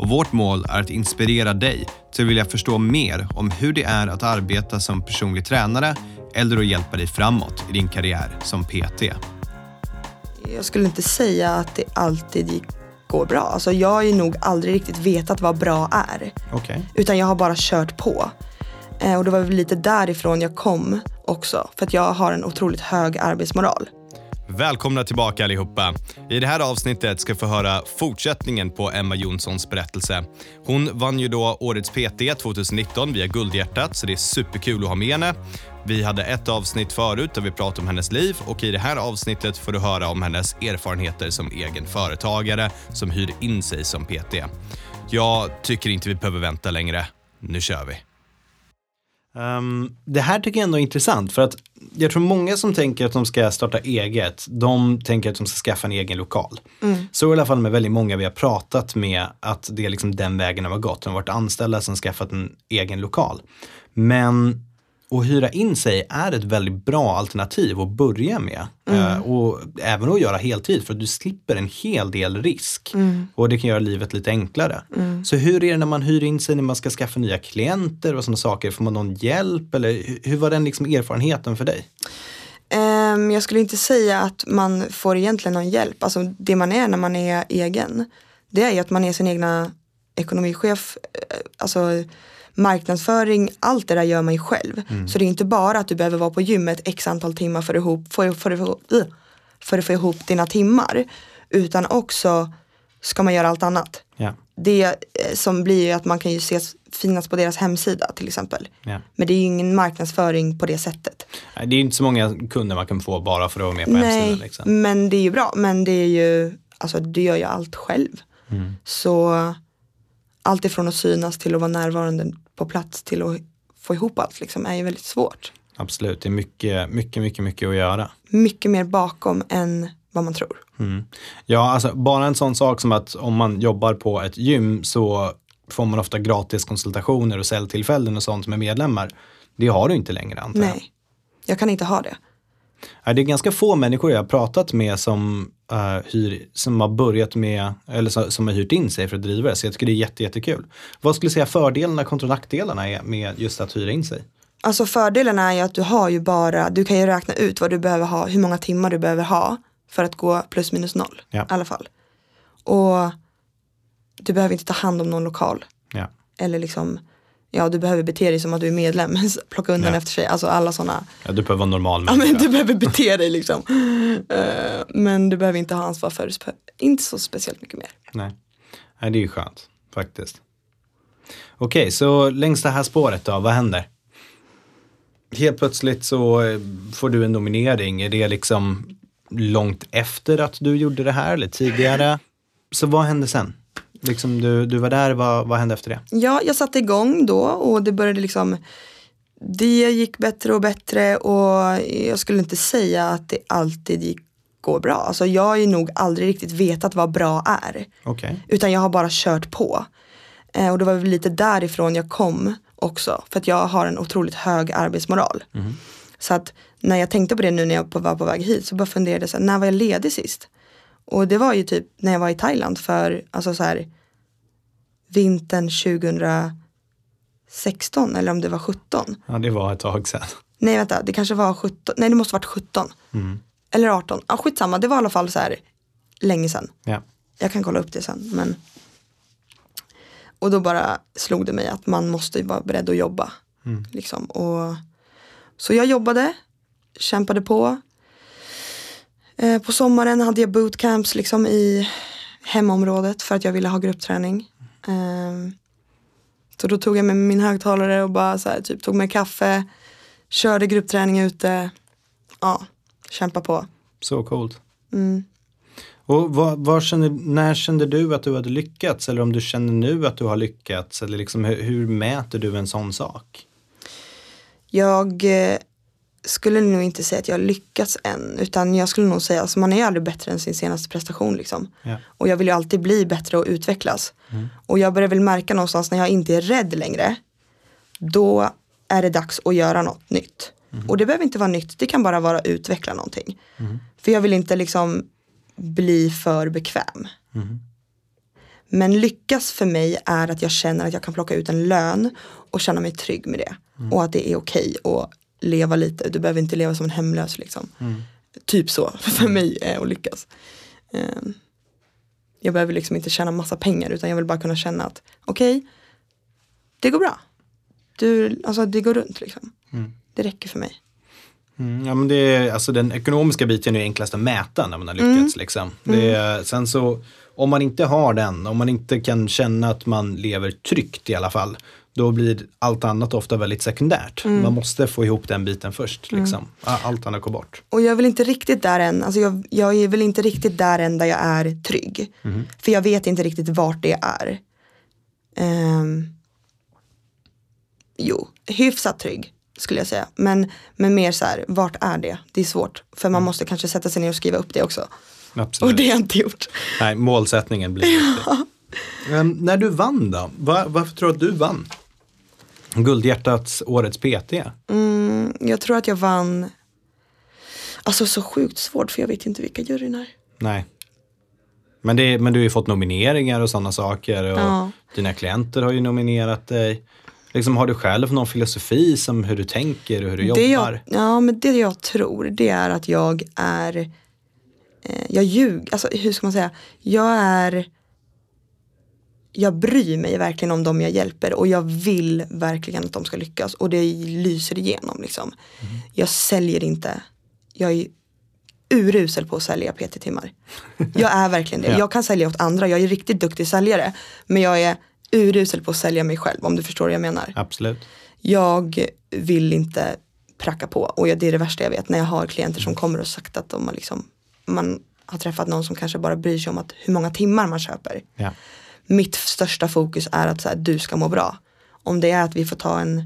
och vårt mål är att inspirera dig till att vilja förstå mer om hur det är att arbeta som personlig tränare eller att hjälpa dig framåt i din karriär som PT. Jag skulle inte säga att det alltid går bra. Alltså jag har ju nog aldrig riktigt vetat vad bra är. Okej. Utan jag har bara kört på. Eh, och det var väl lite därifrån jag kom också. För att jag har en otroligt hög arbetsmoral. Välkomna tillbaka allihopa. I det här avsnittet ska vi få höra fortsättningen på Emma Jonssons berättelse. Hon vann ju då Årets PT 2019 via Guldhjärtat, så det är superkul att ha med henne. Vi hade ett avsnitt förut där vi pratade om hennes liv och i det här avsnittet får du höra om hennes erfarenheter som egen företagare som hyr in sig som PT. Jag tycker inte vi behöver vänta längre. Nu kör vi. Um, det här tycker jag ändå är intressant för att jag tror många som tänker att de ska starta eget, de tänker att de ska skaffa en egen lokal. Mm. Så i alla fall med väldigt många vi har pratat med att det är liksom den vägen de har gått. De har varit anställda som skaffat en egen lokal. Men att hyra in sig är ett väldigt bra alternativ att börja med. Eh, och även att göra heltid för att du slipper en hel del risk. Och det kan göra livet lite enklare. Så hur är det när man hyr in sig när man ska skaffa nya klienter och sådana saker? Får man någon hjälp eller hur- var den liksom erfarenheten för dig? Ehm, jag skulle inte säga att man får egentligen någon hjälp. Alltså det man är när man är egen. Det är ju att man är sin egna ekonomichef. eh, Alltså marknadsföring, allt det där gör man ju själv. Så det är inte bara att du behöver vara på gymmet x antal timmar för att, ihop, för, för, för, för att få ihop dina timmar. Utan också ska man göra allt annat. Ja, Det eh, som blir ju att man kan ju ses, finnas på deras hemsida till exempel. ja. Men det är ju ingen marknadsföring på det sättet. Nej, Det är inte så många kunder man kan få bara för att vara med på Nej, hemsidan. Liksom. men det är ju bra. Men det är ju, alltså du gör ju allt själv. Mm. Så allt ifrån att synas till att vara närvarande på plats till att få ihop allt liksom är ju väldigt svårt. Absolut, det är mycket, mycket, mycket, mycket att göra. Mycket mer bakom än vad man tror. Mm. Ja, alltså bara en sån sak som att om man jobbar på ett gym så får man ofta gratis konsultationer och säljtillfällen och sånt med medlemmar. Det har du inte längre antar jag. Nej, jag kan inte ha det. Det är ganska få människor jag har pratat med som, eh, hyr, som har börjat med, eller som, som har hyrt in sig för att driva det. Så jag tycker det är jätte, jättekul. Vad skulle du säga fördelarna kontra nackdelarna är med just att hyra in sig? Alltså fördelen är ju att du har ju bara, du kan ju räkna ut vad du behöver ha, hur många timmar du behöver ha för att gå plus minus noll Ja. i alla fall. Och du behöver inte ta hand om någon lokal. Ja. Eller liksom, ja du behöver bete dig som att du är medlem, plocka undan Ja. efter sig, alltså alla sådana. Ja, du behöver vara normal Ja men människa. du behöver bete dig liksom. Eh, men du behöver inte ha ansvar för det, inte så speciellt mycket mer. Nej. Nej, det är ju skönt faktiskt. Okej, så längs det här spåret då, vad händer? Helt plötsligt så eh, får du en nominering. Är det liksom långt efter att du gjorde det här eller tidigare? Så vad hände sen? Liksom du, du var där, vad, vad hände efter det? Ja, jag satte igång då och det började liksom Det gick bättre och bättre och jag skulle inte säga att det alltid gick, går bra. Alltså jag har ju nog aldrig riktigt vetat vad bra är. Okej. Utan jag har bara kört på. Eh, och det var väl lite därifrån jag kom också. För att jag har en otroligt hög arbetsmoral. Så att när jag tänkte på det nu när jag var på väg hit så bara funderade jag så här, när var jag ledig sist? Och det var ju typ när jag var i Thailand för alltså så här vintern 2016 eller om det var 17. Ja, det var ett tag sedan. Nej vänta, det kanske var 17, nej det måste varit 17. Eller 18, ja skitsamma, det var i alla fall så här länge sedan. Ja. Jag kan kolla upp det sen. Men... Och då bara slog det mig att man måste ju vara beredd att jobba. Liksom. Och... Så jag jobbade, kämpade på. Eh, på sommaren hade jag bootcamps liksom i hemområdet för att jag ville ha gruppträning. Eh, så då tog jag med min högtalare och bara så här, typ tog med kaffe, körde gruppträning ute. Ja, kämpa på. Så coolt. Mm. Och vad, vad kände, när kände du att du hade lyckats? Eller om du känner nu att du har lyckats? Eller liksom, hur, hur mäter du en sån sak? Jag eh, skulle nog inte säga att jag har lyckats än. Utan jag skulle nog säga att alltså, man är aldrig bättre än sin senaste prestation. Liksom. Ja. Och jag vill ju alltid bli bättre och utvecklas. Och jag börjar väl märka någonstans när jag inte är rädd längre. Då är det dags att göra något nytt. Och det behöver inte vara nytt, det kan bara vara att utveckla någonting. För jag vill inte liksom bli för bekväm. Men lyckas för mig är att jag känner att jag kan plocka ut en lön och känna mig trygg med det. Och att det är okej att leva lite. Du behöver inte leva som en hemlös liksom. Typ så för mig är att lyckas. Ehm, Jag behöver liksom inte tjäna massa pengar utan jag vill bara kunna känna att okej, det går bra. Du, alltså det går runt liksom. Det räcker för mig. Mm, ja, men det är, alltså den ekonomiska biten är enklast att mäta när man har lyckats. Liksom. Det är, sen så, om man inte har den, om man inte kan känna att man lever tryggt i alla fall, då blir allt annat ofta väldigt sekundärt. Man måste få ihop den biten först. Liksom. Allt annat går bort. Och jag är väl inte riktigt där än. Alltså jag, jag är väl inte riktigt där än där jag är trygg. För jag vet inte riktigt vart det är. Ehm, jo, hyfsat trygg skulle jag säga. Men, men mer så här, vart är det? Det är svårt. För man måste kanske sätta sig ner och skriva upp det också. Absolut. Och det har jag inte gjort. Nej, målsättningen blir viktig. Ehm, när du vann då? Va- varför tror du att du vann? Guldhjärtats Årets PT? Mm, jag tror att jag vann. Alltså så sjukt svårt för jag vet inte vilka juryn är. Nej. Men, det, men du har ju fått nomineringar och sådana saker. Och Ja. Dina klienter har ju nominerat dig. Liksom, har du själv någon filosofi som hur du tänker och hur du Det jobbar? jag, ja men det jag tror det är att jag är eh, Jag ljuger, alltså hur ska man säga Jag är Jag bryr mig verkligen om dem jag hjälper och jag vill verkligen att de ska lyckas och det lyser igenom liksom. Jag säljer inte. Jag är urusel på att sälja PT-timmar Jag är verkligen det, Ja. jag kan sälja åt andra, jag är riktigt duktig säljare Men jag är urusel på att sälja mig själv om du förstår vad jag menar. Absolut. jag vill inte pracka på och det är det värsta jag vet. När jag har klienter som kommer och sagt att de har liksom, man har träffat någon som kanske bara bryr sig om att hur många timmar man köper. Ja. Mitt största fokus är att så här, du ska må bra. Om det är att vi får ta en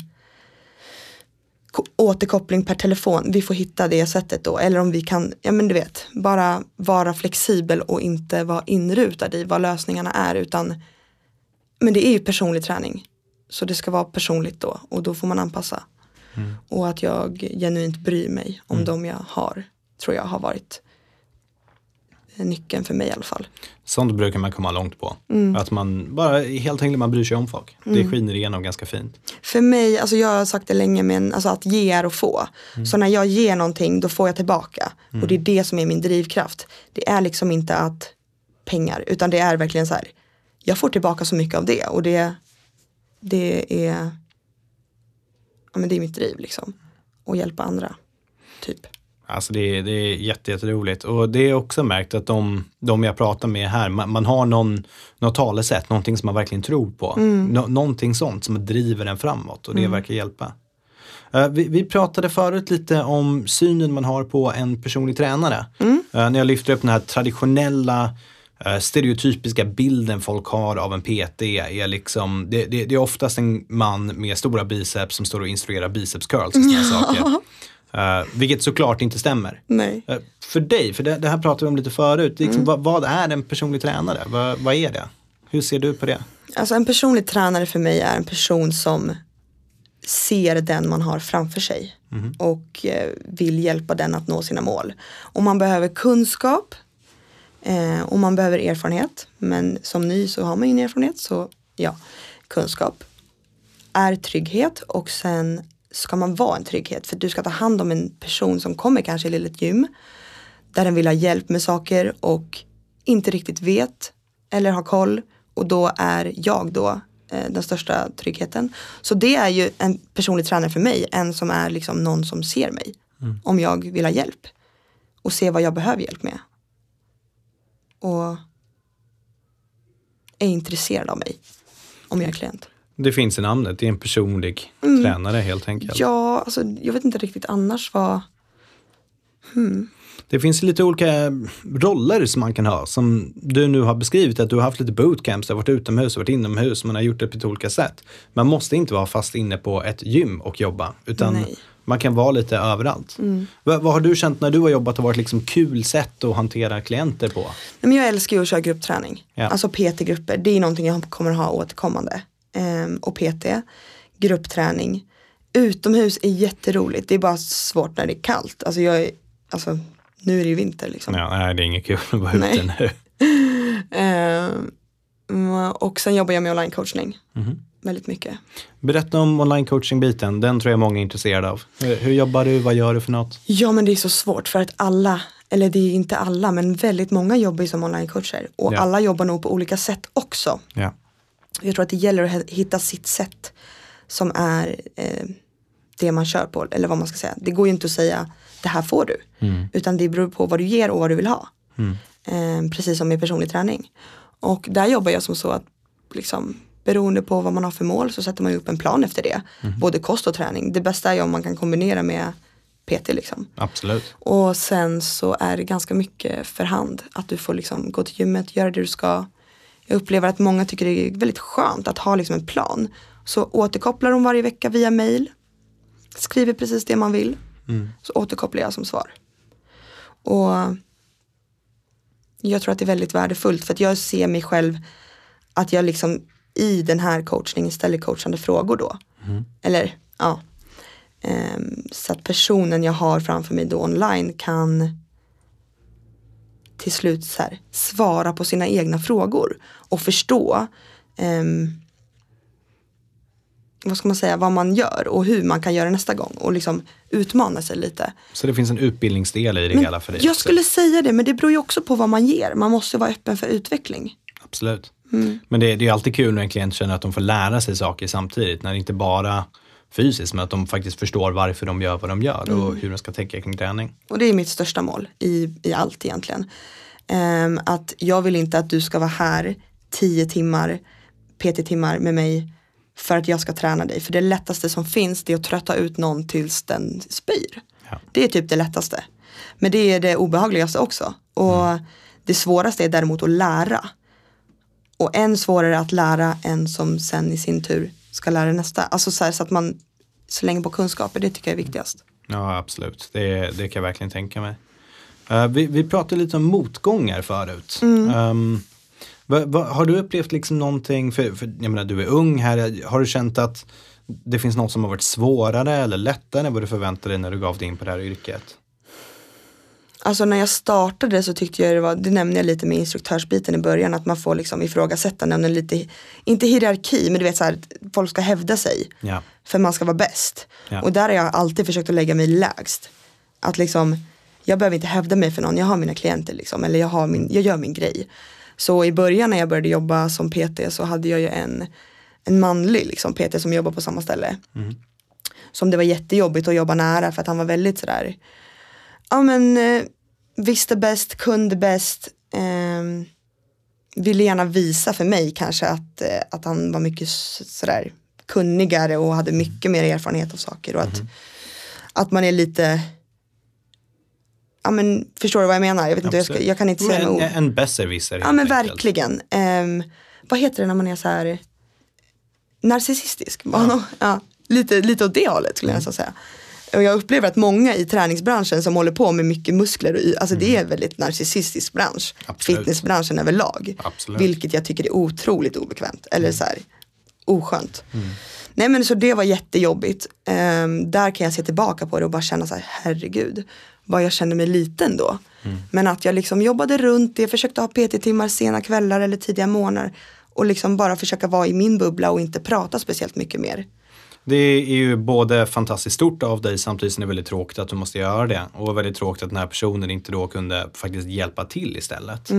ko- återkoppling per telefon, vi får hitta det sättet då. Eller om vi kan, ja men du vet, bara vara flexibel och inte vara inrutad i vad lösningarna är utan men det är ju personlig träning. Så det ska vara personligt då och då får man anpassa. Och att jag genuint bryr mig om de jag har, tror jag har varit nyckeln för mig i alla fall. Sånt brukar man komma långt på. Mm. Att man bara helt enkelt man bryr sig om folk. Det skiner igenom ganska fint. För mig, alltså jag har sagt det länge men alltså att ge är att få. Så när jag ger någonting då får jag tillbaka. Och det är det som är min drivkraft. Det är liksom inte att pengar utan det är verkligen så här. Jag får tillbaka så mycket av det och det, det är ja, men det är mitt driv liksom. Och hjälpa andra. Typ. Alltså det, är- det är jätte, jätteroligt. Och det är också märkt att de, de jag pratar med här, man, man har någon, något talesätt, någonting som man verkligen tror på. Nå, någonting sånt som driver en framåt och det verkar hjälpa. Eh, vi, vi pratade förut lite om synen man har på en personlig tränare. Eh, när jag lyfter upp den här traditionella eh, stereotypiska bilden folk har av en PT är liksom, det, det, det är oftast en man med stora biceps som står och instruerar biceps curls och sådana saker. Eh, vilket såklart inte stämmer. Nej. Eh, för dig, för det, det här pratade vi om lite förut, liksom, vad, vad är en personlig tränare? Vad, vad är det? Hur ser du på det? Alltså en personlig tränare för mig är en person som ser den man har framför sig och eh, vill hjälpa den att nå sina mål. Och man behöver kunskap eh, och man behöver erfarenhet. Men som ny så har man ingen erfarenhet så ja, kunskap är trygghet och sen ska man vara en trygghet för du ska ta hand om en person som kommer kanske till ett gym där den vill ha hjälp med saker och inte riktigt vet eller har koll och då är jag då eh, den största tryggheten. Så det är ju en personlig tränare för mig, en som är liksom någon som ser mig om jag vill ha hjälp och se vad jag behöver hjälp med. Och är intresserad av mig om jag är klient. Det finns i namnet, det är en personlig tränare helt enkelt. Ja, alltså jag vet inte riktigt annars vad Det finns lite olika roller som man kan ha. Som du nu har beskrivit att du har haft lite bootcamps, du har varit utomhus varit inomhus, man har gjort det på olika sätt. Man måste inte vara fast inne på ett gym och jobba, utan Nej. man kan vara lite överallt. Vad, vad har du känt när du har jobbat och varit liksom kul sätt att hantera klienter på? Nej, Men jag älskar ju att köra gruppträning. Ja. Alltså PT-grupper, det är någonting jag kommer ha återkommande. Ehm, och PT, gruppträning. Utomhus är jätteroligt, det är bara svårt när det är kallt. Alltså jag är, alltså nu är det ju vinter liksom. Ja, nej, det är inget kul att vara Nej. ute nu. Mm, och sen jobbar jag med online-coachning. Mhm. Väldigt mycket. Berätta om online coaching-biten, den tror jag många är intresserade av. Hur, jobbar du, vad gör du för något? Ja men det är så svårt för att alla, eller det är inte alla men väldigt många jobbar ju som online-coacher. Och Ja. alla jobbar nog på olika sätt också. Ja. Jag tror att det gäller att hitta sitt sätt som är eh, det man kör på. Eller vad man ska säga. Det går ju inte att säga det här får du. Utan det beror på vad du ger och vad du vill ha. Eh, precis som med personlig träning. Och där jobbar jag som så att liksom, beroende på vad man har för mål så sätter man ju upp en plan efter det. Både kost och träning. Det bästa är ju om man kan kombinera med PT liksom. Absolut. Och sen så är det ganska mycket för hand. Att du får liksom gå till gymmet, göra det du ska. Jag upplever att många tycker det är väldigt skönt att ha liksom en plan. Så återkopplar de varje vecka via mail. Skriver precis det man vill. Så återkopplar jag som svar. Och jag tror att det är väldigt värdefullt för att jag ser mig själv att jag liksom i den här coachningen ställer coachande frågor då. Eller ja, Ehm, så att personen jag har framför mig då online kan till slut så här, svara på sina egna frågor och förstå ehm, vad ska man säga, vad man gör och hur man kan göra nästa gång och liksom utmana sig lite. Så det finns en utbildningsdel i det Men hela för dig jag också. skulle säga det, men det beror ju också på vad man ger. Man måste vara öppen för utveckling. Absolut. Mm. Men det, det är alltid kul när en klient känner att de får lära sig saker samtidigt. När det inte bara fysiskt, men att de faktiskt förstår varför de gör vad de gör Mm. och hur de ska tänka kring träning. Och det är mitt största mål i, i allt egentligen. Ehm, att jag vill inte att du ska vara här 10 timmar, PT-timmar med mig för att jag ska träna dig. För det lättaste som finns det är att trötta ut någon tills den spyr. Ja. Det är typ det lättaste. Men det är det obehagligaste också. Och det svåraste är däremot att lära. Och än svårare att lära än som sen i sin tur ska lära nästa. Alltså så, här, så att man slänger på kunskaper, det tycker jag är viktigast. Ja, absolut. Det, det kan jag verkligen tänka mig. Eh, vi, vi pratade lite om motgångar förut. Mm. Um, vad- vad- har du upplevt liksom någonting, för, för jag menar du är ung här, har du känt att det finns något som har varit svårare eller lättare än vad du förväntade dig när du gav dig in på det här yrket? Alltså när jag startade så tyckte jag det var, det nämnde jag lite med instruktörsbiten i början, att man får liksom ifrågasätta någon lite, inte hierarki, men du vet så här, att folk ska hävda sig. Ja. För man ska vara bäst. Ja. Och där har jag alltid försökt att lägga mig lägst. Att liksom, jag behöver inte hävda mig för någon, jag har mina klienter liksom, eller jag, har min, jag gör min grej. Så i början när jag började jobba som PT så hade jag ju en, en manlig liksom, PT som jobbar på samma ställe. Som det var jättejobbigt att jobba nära för att han var väldigt sådär, ja men eh, visste bäst, kunde bäst. ehm, ville gärna visa för mig kanske att, eh, att han var mycket sådär kunnigare och hade mycket mer erfarenhet av saker och att, att man är lite Ja men förstår du vad jag menar? Jag vet inte, jag, ska, jag kan inte säga med Men ord. en, en besserwisser Ja men enkelt. verkligen. Ehm, vad heter det när man är så här narcissistisk? Ja. lite, lite åt det hållet skulle jag nästan säga. Och jag upplever att många i träningsbranschen som håller på med mycket muskler, och alltså det är en väldigt narcissistisk bransch. Absolut. Fitnessbranschen överlag. Absolut. Mm. Vilket jag tycker är otroligt obekvämt. Eller så här, oskönt. Nej men så det var jättejobbigt. Ehm, där kan jag se tillbaka på det och bara känna så här, herregud. Vad jag känner mig liten då. Mm. Men att jag liksom jobbade runt det, försökte ha PT-timmar sena kvällar eller tidiga morgnar. Och liksom bara försöka vara i min bubbla och inte prata speciellt mycket mer. Det är ju både fantastiskt stort av dig samtidigt som det är väldigt tråkigt att du måste göra det. Och väldigt tråkigt att den här personen inte då kunde faktiskt hjälpa till istället.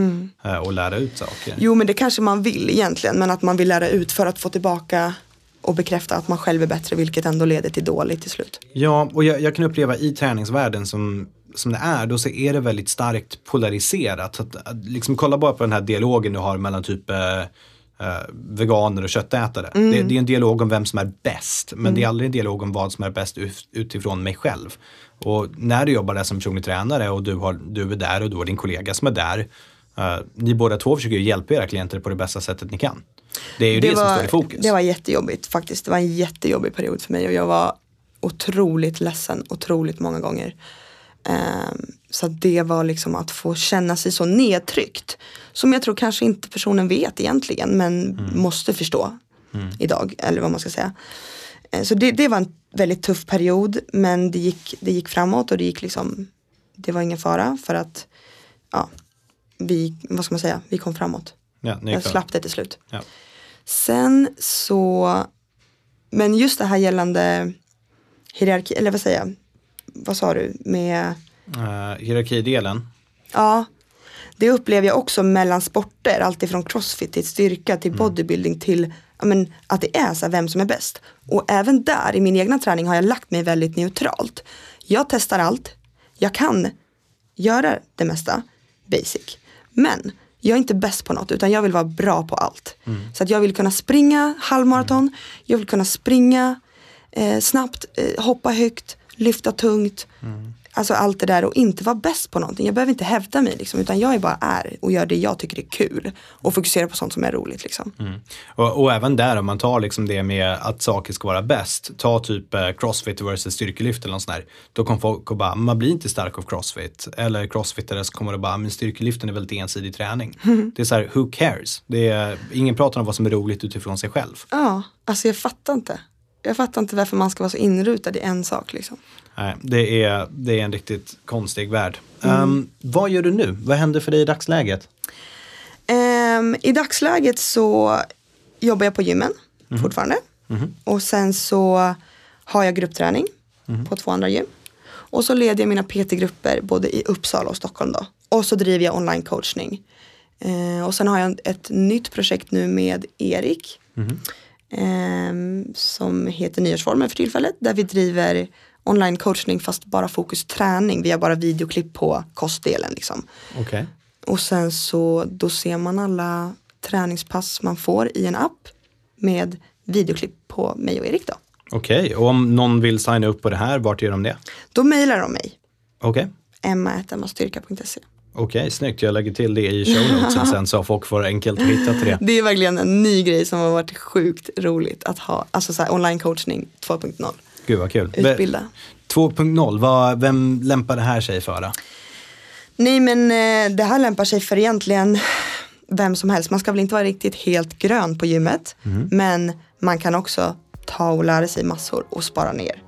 eh, Och lära ut saker. Mm. Jo men det kanske man vill egentligen. Men att man vill lära ut för att få tillbaka och bekräfta att man själv är bättre. Vilket ändå leder till dåligt till slut. Ja, och jag, jag kan uppleva i träningsvärlden som, som det är, då så är det väldigt starkt polariserat. Att, att liksom kolla bara på den här dialogen du har mellan typ eh, eh, veganer och köttätare. Mm. Det, det är en dialog om vem som är bäst. Men det är aldrig en dialog om vad som är bäst ut- utifrån mig själv. Och när du jobbar där som personlig tränare och du, har, du är där och du har din kollega som är där. eh, ni båda två försöker hjälpa era klienter på det bästa sättet ni kan. Det är ju det, som står i fokus. det var jättejobbigt faktiskt. Det var en jättejobbig period för mig och jag var otroligt ledsen otroligt många gånger. Ehm, så att det var liksom att få känna sig så nedtryckt. Som jag tror kanske inte personen vet egentligen men måste förstå idag. Eller vad man ska säga. Eh, Så det, det var en väldigt tuff period men det gick, det gick framåt och det gick liksom Det var ingen fara för att ja, vi, vad ska man säga, vi kom framåt. ja, Jag slapp det till slut. Ja. Sen så, men just det här gällande hierarki, eller vad säger jag, vad sa du, med, Eh, hierarkidelen. ja, det upplever jag också mellan sporter, alltifrån crossfit till styrka till Mm. bodybuilding till men, att det är så här, vem som är bäst. Och även där i min egna träning har jag lagt mig väldigt neutralt. Jag testar allt, jag kan göra det mesta, basic. Men jag är inte bäst på något utan jag vill vara bra på allt. Så att jag vill kunna springa halvmaraton, jag vill kunna springa eh, snabbt, eh, hoppa högt, lyfta tungt. Alltså allt det där och inte vara bäst på någonting. Jag behöver inte hävda mig liksom, utan jag är bara är och gör det jag tycker är kul. Och fokuserar på sånt som är roligt liksom. Och, och även där om man tar liksom det med att saker ska vara bäst. Ta typ eh, crossfit versus styrkelyft eller något sånt där. Då kommer folk och bara, man blir inte stark av crossfit. Eller crossfitare så kommer det bara, men styrkelyften är väldigt ensidig träning. Det är så här, who cares? Det är, ingen pratar om vad som är roligt utifrån sig själv. Ja, alltså jag fattar inte. Jag fattar inte varför man ska vara så inrutad i en sak liksom. Nej, det är, det är en riktigt konstig värld. Ehm, vad gör du nu? Vad händer för dig i dagsläget? Ehm, I dagsläget så jobbar jag på gymmen fortfarande. Och sen så har jag gruppträning på två andra gym. Och så leder jag mina PT-grupper både i Uppsala och Stockholm då. Och så driver jag online coachning. Eh, och sen har jag ett nytt projekt nu med Erik. ehm, som heter Nyårsformen för tillfället. Där vi driver online coachning fast bara fokus träning. Vi har bara videoklipp på kostdelen liksom. Okej. Och sen så då ser man alla träningspass man får i en app med videoklipp på mig och Erik då. Okej, och om någon vill signa upp på det här, vart gör de det? Då mejlar de mig, Okej. emma.emmastyrka.se. Okej, snyggt. Jag lägger till det i show notesen sen så folk får enkelt att hitta till det. Det är verkligen en ny grej som har varit sjukt roligt att ha, alltså så här online coachning 2.0. Gud vad kul. Utbilda. 2.0, vad, vem lämpar det här sig för då? Nej men eh, det här lämpar sig för egentligen vem som helst. Man ska väl inte vara riktigt helt grön på gymmet. Men man kan också ta och lära sig massor och spara ner.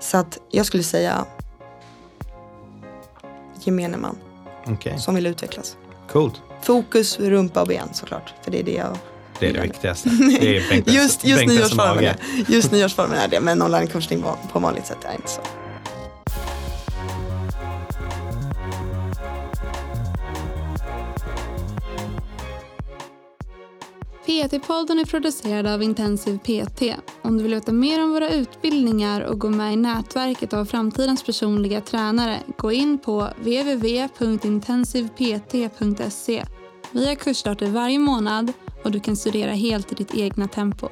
Så att jag skulle säga gemene man Okej, som vill utvecklas. coolt. Fokus, rumpa och ben såklart. För det är det jag Det är det viktigaste. Det är bänkpress, Just, just, nyårsformen, är- just nyårsformen är det, men online-coachning på vanligt sätt är inte så. PT-podden är producerad av Intensiv PT. Om du vill veta mer om våra utbildningar och gå med i nätverket av framtidens personliga tränare, gå in på www.intensivpt.se. Vi har kursstarter varje månad och du kan studera helt i ditt egna tempo.